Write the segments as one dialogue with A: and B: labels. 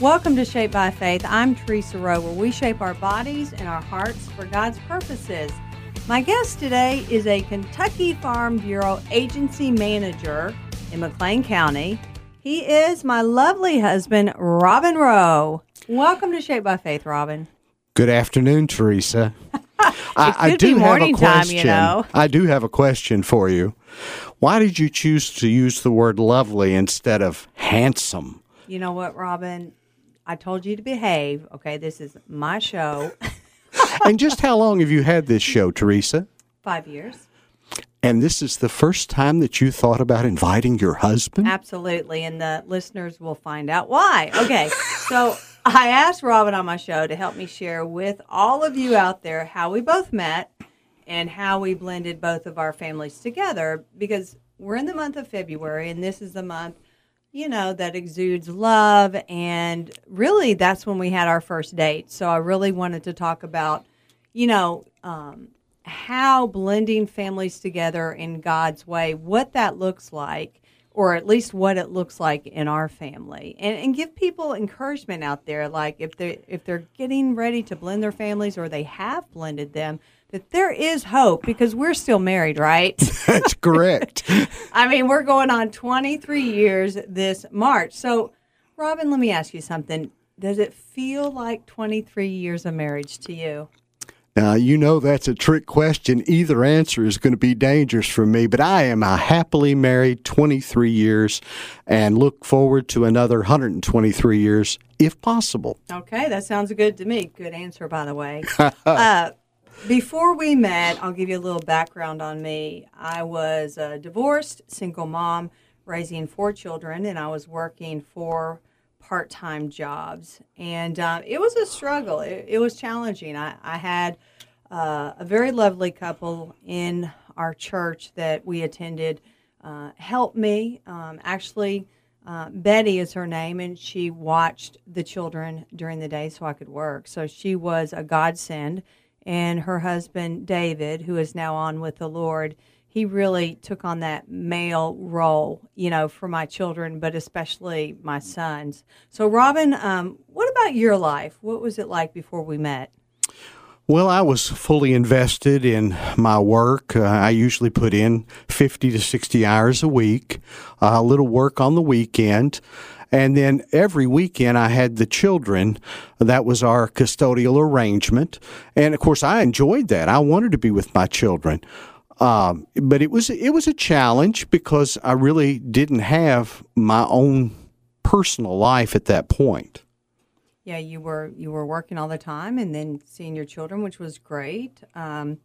A: Welcome to Shaped by Faith. I'm Theresa Rowe, where we shape our bodies and our hearts for God's purposes. My guest today is a Kentucky Farm Bureau agency manager in McLean County. He is my lovely husband, Robin Rowe. Welcome to Shaped by Faith, Robin.
B: Good afternoon, Theresa.
A: I, I do morning
B: have a
A: time,
B: question.
A: you know.
B: I do have a question for you. Why did you choose to use the word lovely instead of handsome?
A: You know what, Robin? I told you to behave. Okay, this is my show.
B: and just how long have you had this show, Theresa?
A: Five years.
B: And this is the first time that you thought about inviting your husband?
A: Absolutely. And the listeners will find out why. Okay. So I asked Robin on my show to help me share with all of you out there how we both met and how we blended both of our families together because we're in the month of February and this is the month you know, that exudes love. And really, that's when we had our first date. So I really wanted to talk about, you know, um, how blending families together in God's way, what that looks like, or at least what it looks like in our family, and, and give people encouragement out there. Like if they if they're getting ready to blend their families or they have blended them, that there is hope because we're still married, right?
B: That's correct.
A: I mean, we're going on 23 years this March. So, Robin, let me ask you something. Does it feel like 23 years of marriage to you?
B: Now, you know that's a trick question. Either answer is going to be dangerous for me, but I am a happily married 23 years and look forward to another 123 years if possible.
A: Okay, that sounds good to me. Good answer, by the way. uh, before we met, I'll give you a little background on me. I was a divorced single mom raising four children, and I was working four part time jobs. And uh, it was a struggle, it, it was challenging. I, I had uh, a very lovely couple in our church that we attended uh, help me. Um, actually, uh, Betty is her name, and she watched the children during the day so I could work. So she was a godsend and her husband David, who is now on with the Lord, he really took on that male role, you know, for my children, but especially my sons. So, Robin, um, what about your life? What was it like before we met?
B: Well, I was fully invested in my work. Uh, I usually put in 50 to 60 hours a week, uh, a little work on the weekend. And then every weekend I had the children. That was our custodial arrangement. And of course, I enjoyed that. I wanted to be with my children. Um, but it was it was a challenge because I really didn't have my own personal life at that point.
A: Yeah, you were you were working all the time, and then seeing your children, which was great. Um,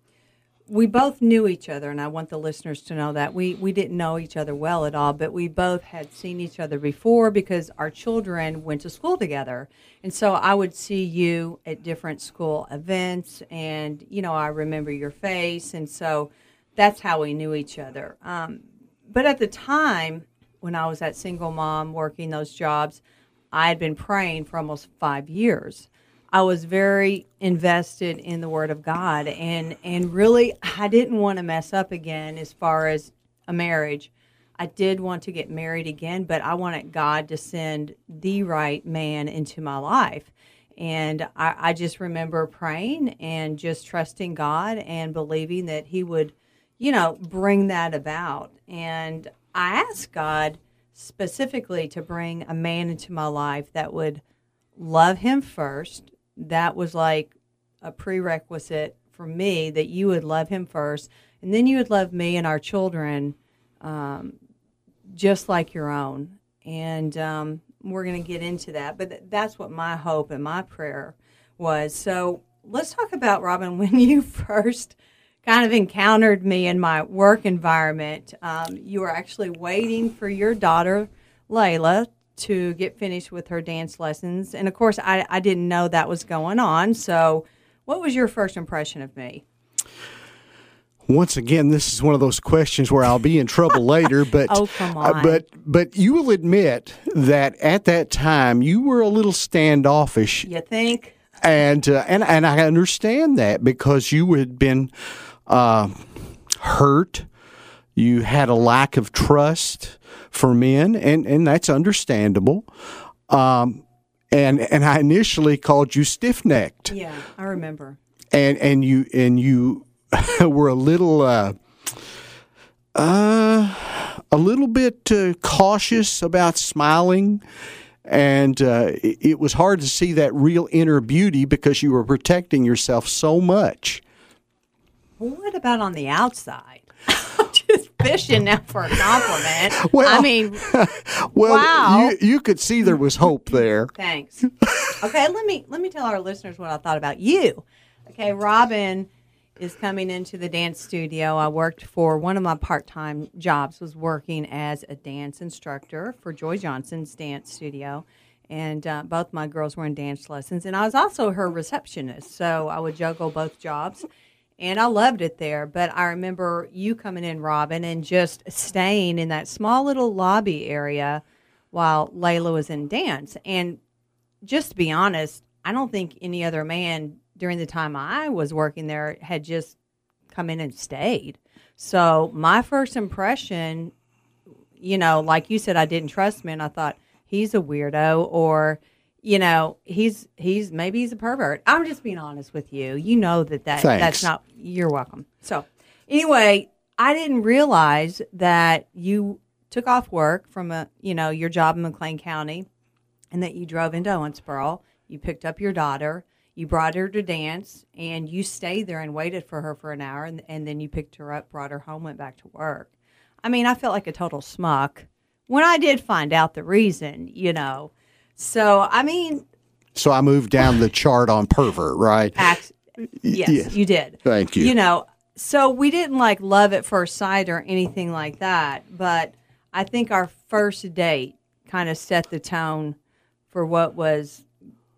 A: we both knew each other, and I want the listeners to know that. We we didn't know each other well at all, but we both had seen each other before because our children went to school together, and so I would see you at different school events, and you know I remember your face, and so that's how we knew each other. Um, but at the time when I was that single mom working those jobs, I had been praying for almost five years I was very invested in the Word of God, and and really, I didn't want to mess up again as far as a marriage. I did want to get married again, but I wanted God to send the right man into my life. And I, I just remember praying and just trusting God and believing that He would, you know, bring that about. And I asked God specifically to bring a man into my life that would love Him first, that was like a prerequisite for me that you would love him first, and then you would love me and our children um, just like your own. And um, we're going to get into that, but th- that's what my hope and my prayer was. So let's talk about Robin when you first kind of encountered me in my work environment. Um, you were actually waiting for your daughter Layla to get finished with her dance lessons. And of course, I, I didn't know that was going on. So, what was your first impression of me?
B: Once again, this is one of those questions where I'll be in trouble later. But
A: oh, come on.
B: Uh, but but you will admit that at that time you were a little standoffish.
A: You think?
B: And uh, and and I understand that because you had been uh, hurt. You had a lack of trust for men, and, and that's understandable. Um, and and I initially called you stiff necked,
A: Yeah, I remember.
B: and and you and you were a little uh, uh, a little bit uh, cautious about smiling. And uh, it, was hard to see that real inner beauty because you were protecting yourself so much.
A: Well, what about on the outside? I'm fishing now for a compliment.
B: Well-
A: I mean,
B: Well,
A: Wow.
B: you, you could see there was hope there.
A: thanks. Okay, let me let me tell our listeners what I thought about you. Okay, Robin is coming into the dance studio. I worked for one of my part-time jobs was working as a dance instructor for Joy Johnson's dance studio. And uh, both my girls were in dance lessons, and I was also her receptionist. So I would juggle both jobs. And I loved it there. But I remember you coming in, Robin, and just staying in that small little lobby area while Layla was in dance. And just to be honest, I don't think any other man during the time I was working there had just come in and stayed. So my first impression, you know, like you said, I didn't trust men. I thought he's a weirdo or you know he's he's maybe he's a pervert. I'm just being honest with you. You know that, that
B: Thanks.
A: that's not you're welcome. So anyway i didn't realize that you took off work from a you know your job in mclean county and that you drove into owensboro. You picked up your daughter. You brought her to dance and you stayed there and waited for her for an hour and, and then you picked her up brought her home went back to work. I mean i felt like a total smuck. When i did find out the reason you know so i mean
B: So I moved down the chart on pervert, right?
A: act yes,
B: yes.
A: you did
B: Thank you.
A: you know so we didn't like love at first sight or anything like that but i think our first date kind of set the tone for what was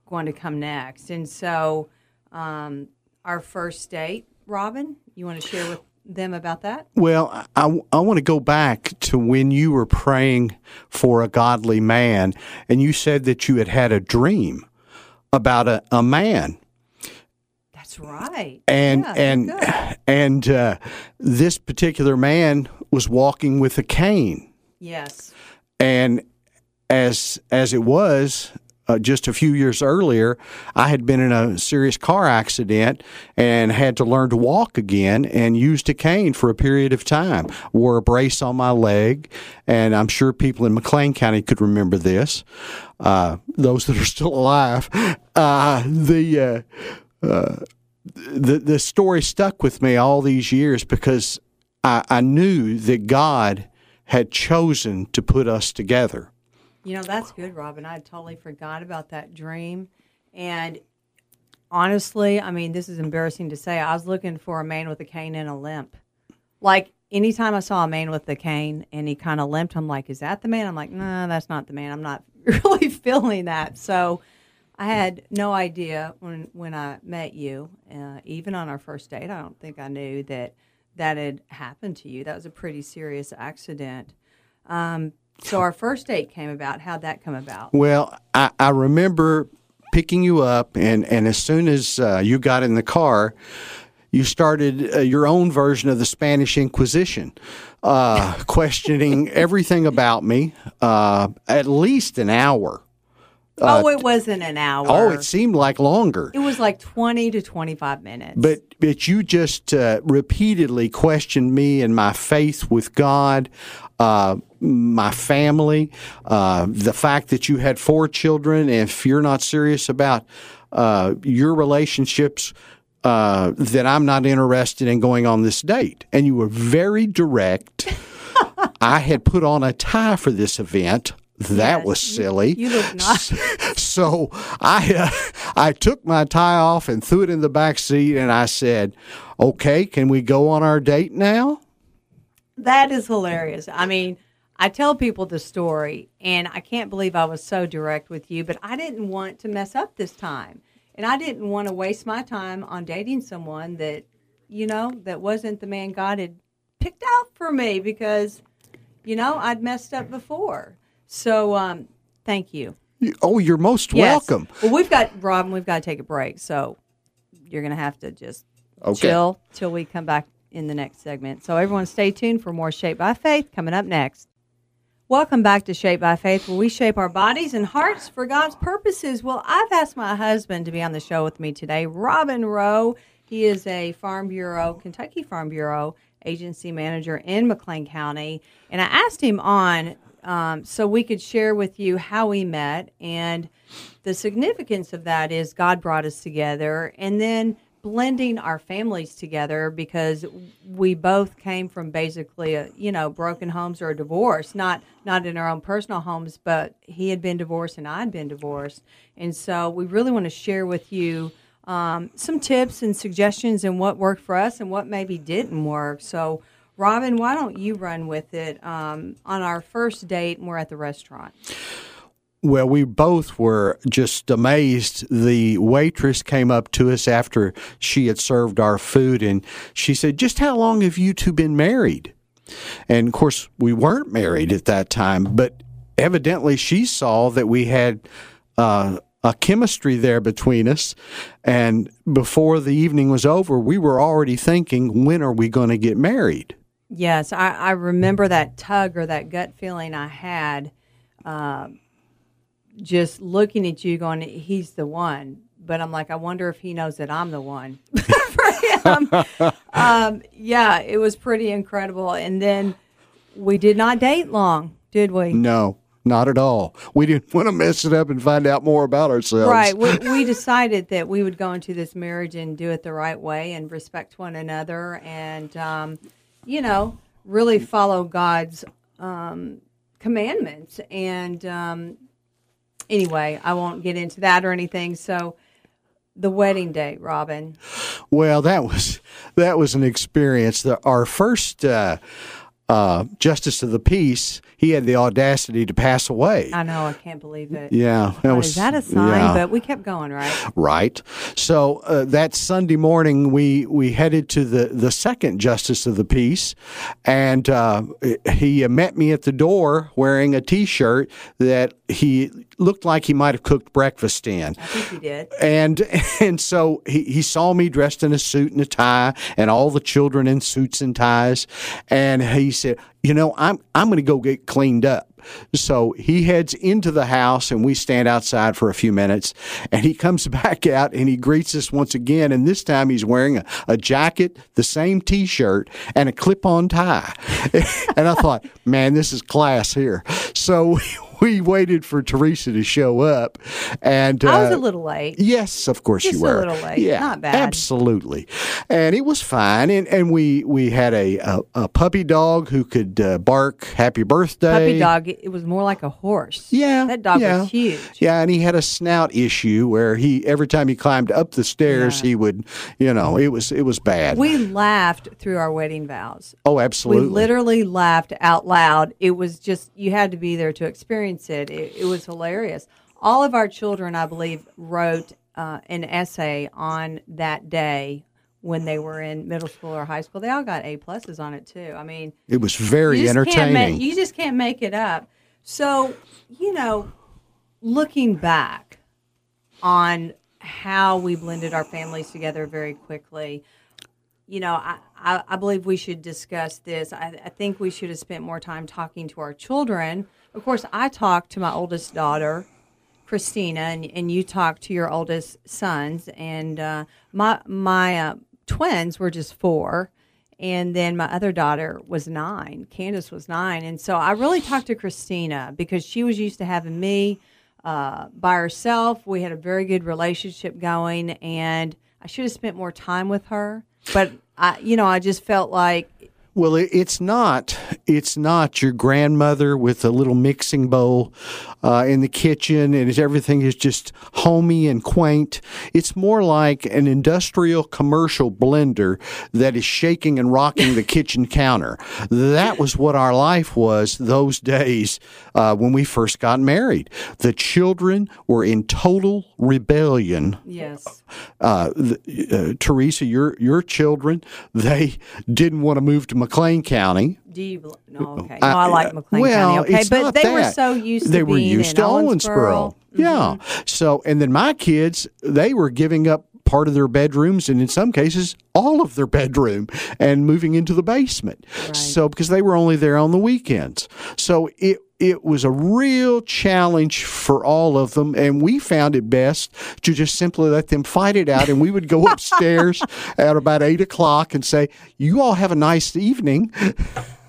A: going to come next and so um, our first date robin you want to share with them about that
B: Well, I, I want to go back to when you were praying for a godly man, and you said that you had had a dream about a, a man,
A: that's right
B: and
A: Yeah,
B: and
A: good.
B: and uh, this particular man was walking with a cane,
A: yes
B: and as as it was. Uh, just a few years earlier, I had been in a serious car accident and had to learn to walk again and used a cane for a period of time. Wore a brace on my leg, and I'm sure people in McLean County could remember this. Uh, those that are still alive, uh, the uh, uh, the the story stuck with me all these years because I, I knew that God had chosen to put us together.
A: You know, that's good, Robin. I totally forgot about that dream. And honestly, I mean, this is embarrassing to say. I was looking for a man with a cane and a limp. Like, anytime I saw a man with a cane and he kind of limped, I'm like, is that the man? I'm like, nah, that's not the man. I'm not really feeling that. So I had no idea when, when I met you, uh, even on our first date. I don't think I knew that that had happened to you. That was a pretty serious accident. Um, so our first date came about. How'd that come about?
B: Well, I, I remember picking you up, and, and as soon as uh, you got in the car, you started uh, your own version of the Spanish Inquisition, uh, questioning everything about me, uh, at least an hour.
A: Oh, it wasn't an hour.
B: Oh, it seemed like longer.
A: it was like twenty to twenty-five minutes.
B: But but you just uh, repeatedly questioned me and my faith with God, uh, my family, uh, the fact that you had four children. And if you're not serious about uh, your relationships, uh, that I'm not interested in going on this date. And you were very direct. I had put on a tie for this event. That
A: Yes,
B: was
A: you-
B: silly.
A: you look nice.
B: So I uh, I took my tie off and threw it in the back seat, and I said, "Okay, can we go on our date now?"
A: That is hilarious. I mean, I tell people the story, and I can't believe I was so direct with you, but I didn't want to mess up this time. And I didn't want to waste my time on dating someone that, you know, that wasn't the man God had picked out for me because, you know, I'd messed up before. So, um, thank you.
B: Oh, you're most
A: Yes.
B: welcome.
A: Well, we've got, Robin, we've got to take a break. So you're going to have to just
B: Okay.
A: chill till we come back in the next segment. So everyone stay tuned for more Shaped by Faith coming up next. Welcome back to Shaped by Faith, where we shape our bodies and hearts for God's purposes. Well, I've asked my husband to be on the show with me today, Robin Rowe. He is a Farm Bureau, Kentucky Farm Bureau agency manager in McLean County. And I asked him on um, so we could share with you how we met. And the significance of that is God brought us together. And then blending our families together because we both came from basically a, you know broken homes or a divorce not not in our own personal homes but he had been divorced and i'd been divorced and so we really want to share with you um, some tips and suggestions and what worked for us and what maybe didn't work so robin why don't you run with it um, on our first date we're at the restaurant
B: well, we both were just amazed. The waitress came up to us after she had served our food and she said, Just how long have you two been married? And of course, we weren't married at that time, but evidently she saw that we had uh, a chemistry there between us. And before the evening was over, we were already thinking, When are we going to get married?
A: Yes, I, I, remember that tug or that gut feeling I had. Uh, just looking at you going, he's the one. But I'm like, I wonder if he knows that I'm the one for him. um, yeah, it was pretty incredible. And then we did not date long, did we?
B: No, not at all. We didn't want to mess it up and find out more about ourselves.
A: Right. We, we decided that we would go into this marriage and do it the right way and respect one another and, um, you know, really follow God's um, commandments. And, um, anyway, I won't get into that or anything. So, the wedding day, Robin.
B: Well, that was that was an experience. The, our first uh, uh, justice of the peace, he had the audacity to pass away.
A: I know, I can't believe it.
B: Yeah,
A: that was. Is that a sign? Yeah. But we kept going, right?
B: Right. So uh, that Sunday morning, we we headed to the the second justice of the peace, and uh, he met me at the door wearing a T-shirt that he looked like he might have cooked breakfast
A: in. I think he did.
B: And and so he, he saw me dressed in a suit and a tie, and all the children in suits and ties, and he said, "You know, I'm I'm going to go get cleaned up." So he heads into the house, and we stand outside for a few minutes, and he comes back out and he greets us once again, and this time he's wearing a, a jacket, the same T-shirt, and a clip-on tie, and I thought, man, this is class here. So we waited for Theresa to show up, and
A: uh, I was a uh, little late.
B: Yes, of course
A: Just
B: you were.
A: a little late.
B: Yeah,
A: not bad.
B: Absolutely, and it was fine. And and we we had a a, a puppy dog who could uh, bark "Happy Birthday."
A: Puppy dog. It was more like a horse.
B: Yeah,
A: that dog
B: yeah.
A: was huge.
B: Yeah, and he had a snout issue where he every time he climbed up the stairs, yeah. he would, you know, it was it was bad.
A: We laughed through our wedding vows.
B: Oh, absolutely.
A: We literally laughed out loud. It was just you had to be there to experience it. It, it was hilarious. All of our children, I believe, wrote uh, an essay on that day when they were in middle school or high school. They all got A pluses on it too. I mean,
B: it was very entertaining.
A: Make, you just can't make it up. So, you know, looking back on how we blended our families together very quickly, you know, I, I, I believe we should discuss this. I, I think we should have spent more time talking to our children of course, I talked to my oldest daughter, Christina, and, and you talked to your oldest sons, and uh, my my uh, twins were just four, and then my other daughter was nine. Candace was nine, and so I really talked to Christina because she was used to having me uh, by herself. We had a very good relationship going, and I should have spent more time with her. But I, you know, I just felt like
B: well, it's not. It's not your grandmother with a little mixing bowl uh, in the kitchen, and everything is just homey and quaint. It's more like an industrial commercial blender that is shaking and rocking the kitchen counter. That was what our life was those days uh, when we first got married. The children were in total rebellion.
A: Yes.
B: Uh, uh Theresa, your your children, they didn't want to move to McLean County.
A: Do you? No, okay. No, I, like McLean well, County. Okay, but they that.
B: were
A: so used to
B: they were
A: used
B: to
A: Owensboro.
B: Owensboro. Yeah. Mm-hmm. So, and then my kids, they were giving up part of their bedrooms and in some cases all of their bedroom and moving into the basement. Right. So because they were only there on the weekends. So it it was a real challenge for all of them, and we found it best to just simply let them fight it out. And we would go upstairs at about eight o'clock and say, "You all have a nice evening."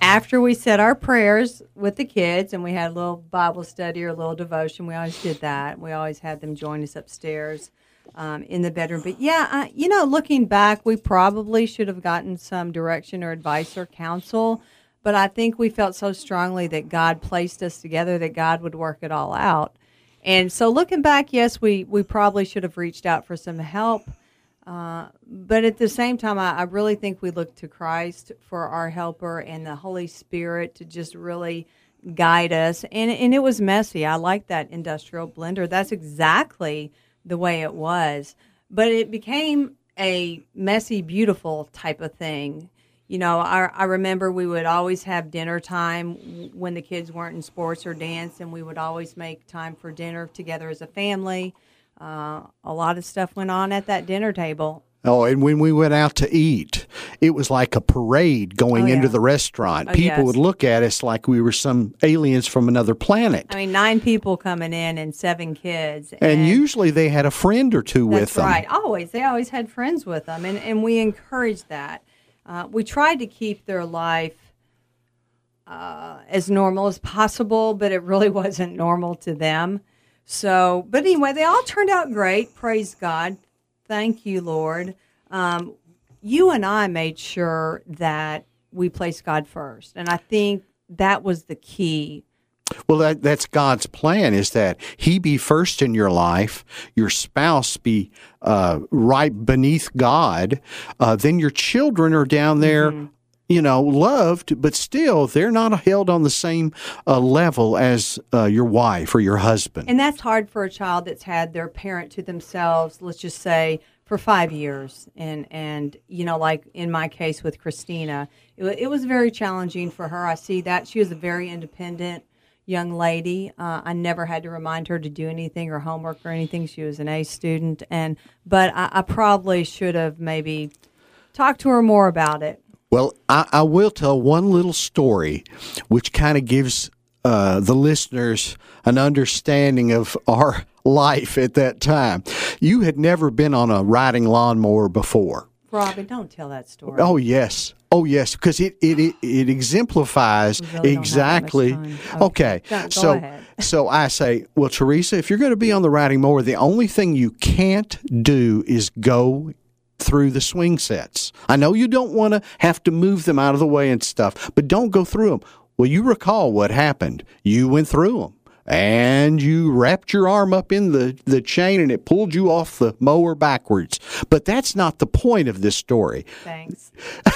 A: After we said our prayers with the kids, and we had a little Bible study or a little devotion, we always did that. We always had them join us upstairs um, in the bedroom. But yeah, uh, you know, looking back, we probably should have gotten some direction or advice or counsel. But I think we felt so strongly that God placed us together that God would work it all out. And so looking back, yes, we, we probably should have reached out for some help. Uh, but at the same time, I, I really think we look to Christ for our helper and the Holy Spirit to just really guide us. And, and it was messy. I like that industrial blender. That's exactly the way it was. But it became a messy, beautiful type of thing you know, I, I remember we would always have dinner time when the kids weren't in sports or dance, and we would always make time for dinner together as a family. Uh, a lot of stuff went on at that dinner table.
B: Oh, and when we went out to eat, it was like a parade going
A: Oh, yeah.
B: into the restaurant.
A: Oh,
B: People
A: yes.
B: would look at us like we were some aliens from another planet.
A: I mean, nine people coming in and seven kids.
B: and usually they had a friend or two with them.
A: right. Always. They always had friends with them, and, and we encouraged that. Uh, we tried to keep their life uh, as normal as possible, but it really wasn't normal to them. So, but anyway, they all turned out great. Praise God. Thank you, Lord. Um, you and I made sure that we placed God first. And I think that was the key
B: Well, that, that's God's plan is that He be first in your life, your spouse be uh, right beneath God, uh, then your children are down there.
A: Mm-hmm.
B: You know, loved, but still, they're not held on the same uh, level as uh, your wife or your husband.
A: And that's hard for a child that's had their parent to themselves, let's just say, for five years. And, and you know, like in my case with Christina, it, it was very challenging for her. I see that. She was a very independent young lady. Uh, I never had to remind her to do anything or homework or anything. She was an A student. And, but I, I probably should have maybe talked to her more about it.
B: Well, I, I will tell one little story, which kind of gives uh, the listeners an understanding of our life at that time. You had never been on a riding lawnmower before.
A: Robin, don't tell that story.
B: Oh yes, oh yes, because it it it, it exemplifies
A: really don't have that much
B: exactly. Okay,
A: Okay. Go- go
B: so
A: ahead.
B: so I say, well, Theresa, if you're going to be on the riding mower, the only thing you can't do is go through the swing sets. I know you don't want to have to move them out of the way and stuff, but don't go through them. Well, you recall what happened. You went through them. And you wrapped your arm up in the, the chain and it pulled you off the mower backwards. But that's not the point of this story.
A: Thanks.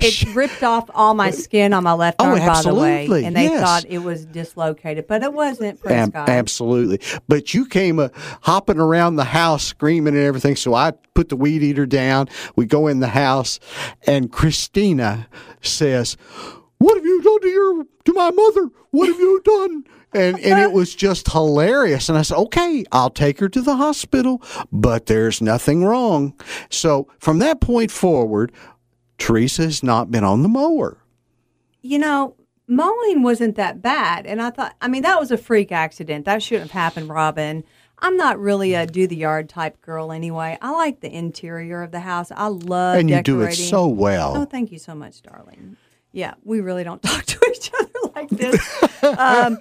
A: it ripped off all my skin on my left
B: Oh,
A: arm, by the way,
B: absolutely,
A: and they
B: yes.
A: thought it was dislocated, but it wasn't. God.
B: absolutely. But you came uh, hopping around the house screaming and everything. So I put the weed eater down. We go in the house, and Christina says, "What have you done to your to my mother? What have you done?" And and it was just hilarious. And I said, "Okay, I'll take her to the hospital, but there's nothing wrong." So from that point forward, Theresa has not been on the mower.
A: You know, mowing wasn't that bad, and I thought, I mean, that was a freak accident. That shouldn't have happened, Robin. I'm not really a do the yard type girl anyway. I like the interior of the house. I love
B: And you
A: decorating.
B: do it so well.
A: Oh, thank you so much, darling. Yeah, we really don't talk to each other like this. um,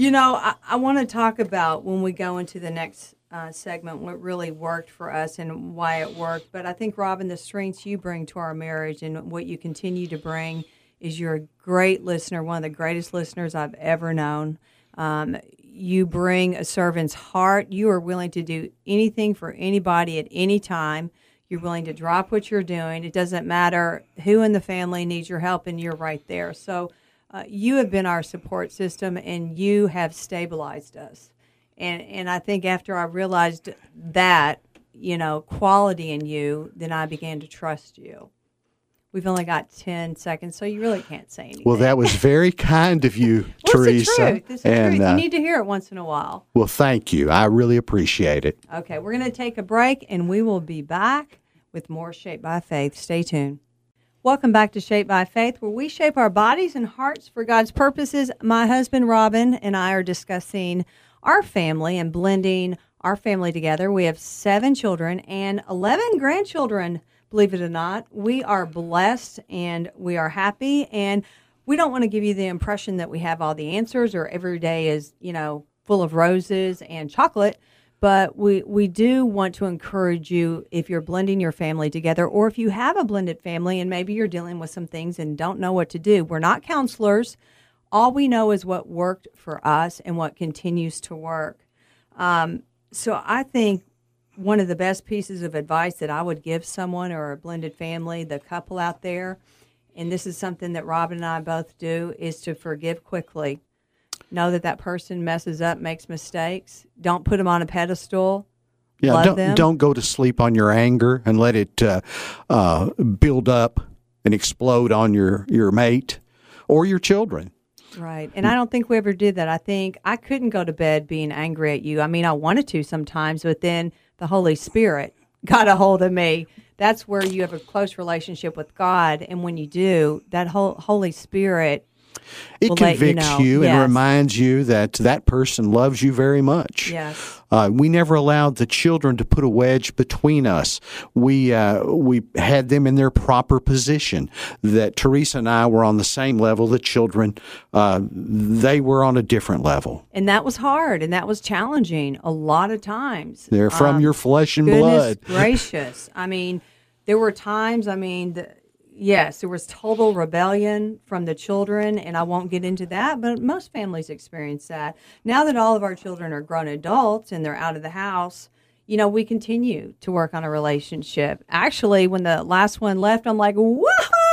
A: you know, I, I want to talk about when we go into the next uh, segment what really worked for us and why it worked. But I think, Robin, the strengths you bring to our marriage and what you continue to bring is you're a great listener, one of the greatest listeners I've ever known. Um, you bring a servant's heart. You are willing to do anything for anybody at any time. You're willing to drop what you're doing. It doesn't matter who in the family needs your help, and you're right there. So, uh, you have been our support system, and you have stabilized us. And and I think after I realized that, you know, quality in you, then I began to trust you. We've only got ten seconds, so you really can't say anything.
B: Well, that was very kind of you,
A: Well,
B: Theresa.
A: It's the truth. It's the
B: and uh,
A: you need to hear it once in a while.
B: well, thank you. I really appreciate it.
A: Okay, we're going to take a break and we will be back with more Shaped by Faith. Stay tuned. Welcome back to Shaped by Faith, where we shape our bodies and hearts for God's purposes. My husband Robin and I are discussing our family and blending our family together. We have seven children and 11 grandchildren, believe it or not. We are blessed and we are happy. And we don't want to give you the impression that we have all the answers or every day is, you know, full of roses and chocolate but we we do want to encourage you if you're blending your family together or if you have a blended family and maybe you're dealing with some things and don't know what to do. We're not counselors. All we know is what worked for us and what continues to work. Um, so i think one of the best pieces of advice that i would give someone or a blended family the couple out there and this is something that robin and i both do is to forgive quickly know that that person messes up, makes mistakes. Don't put them on a pedestal.
B: Yeah,
A: Love
B: don't
A: them.
B: don't go to sleep on your anger and let it uh, uh, build up and explode on your your mate or your children.
A: Right. And I don't think we ever did that. I think I couldn't go to bed being angry at you. I mean, I wanted to sometimes, but then the Holy Spirit got a hold of me. That's where you have a close relationship with God. And when you do, that whole Holy Spirit
B: It
A: will let you
B: convicts
A: know.
B: you, and
A: Yes.
B: reminds you that that person loves you very much.
A: Yes.
B: Uh, we never allowed the children to put a wedge between us. We uh, we had them in their proper position. That Theresa and I were on the same level. The children, uh, they were on a different level.
A: And that was hard and that was challenging a lot of times.
B: They're from
A: Um,
B: your flesh and blood.
A: gracious. I mean, there were times, I mean, the, yes, there was total rebellion from the children, and I won't get into that, but most families experience that. Now that all of our children are grown adults and they're out of the house, you know, we continue to work on a relationship. Actually, when the last one left, I'm like, whoa,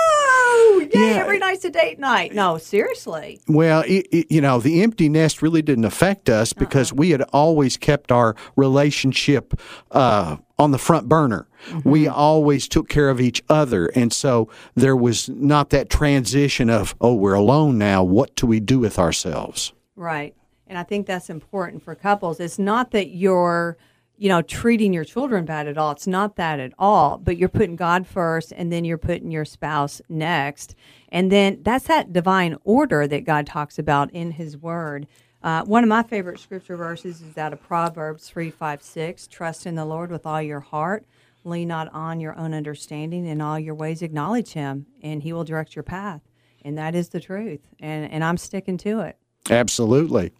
A: yay,
B: Yeah.
A: every night's a date night. No, seriously.
B: Well, it, it- you know, the empty nest really didn't affect us because we had always kept our relationship uh, on the front burner. We always took care of each other. And so there was not that transition of, oh, we're alone now. What do we do with ourselves?
A: Right. And I think that's important for couples. It's not that you're, you know, treating your children bad at all. It's not that at all. But you're putting God first and then you're putting your spouse next. And then that's that divine order that God talks about in his word. Uh, one of my favorite scripture verses is out of Proverbs 3 5 6. Trust in the Lord with all your heart. Lean not on your own understanding. In all your ways, acknowledge him, and he will direct your path. And that is the truth. And, and I'm sticking to it.
B: Absolutely.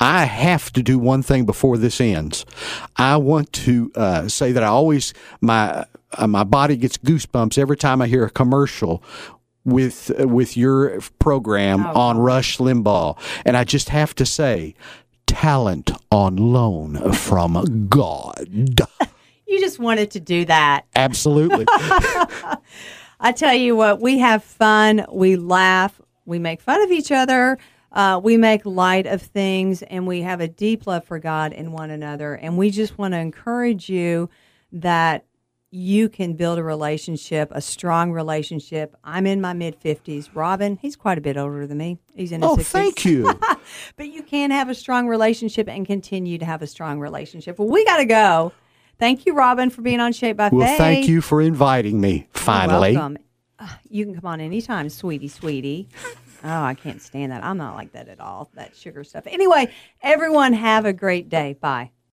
B: I have to do one thing before this ends. I want to uh, say that I always my uh, my body gets goosebumps every time I hear a commercial with uh, with your program on Rush Limbaugh, and I just have to say, talent on loan from God.
A: You just wanted to do that.
B: Absolutely.
A: I tell you what, we have fun, we laugh, we make fun of each other, uh, we make light of things, and we have a deep love for God and one another. And we just want to encourage you that you can build a relationship, a strong relationship. I'm in my mid 50s. Robin, he's quite a bit older than me. He's in his
B: oh,
A: 60s.
B: thank you.
A: but you can have a strong relationship and continue to have a strong relationship. Well, we got to go. Thank you, Robin, for being on Shaped by
B: Well,
A: Faith.
B: thank you for inviting me.
A: You're
B: Finally.
A: welcome. Uh, you can come on anytime, sweetie, sweetie. Oh, I can't stand that. I'm not like that at all, that sugar stuff. Anyway, everyone have a great day. Bye.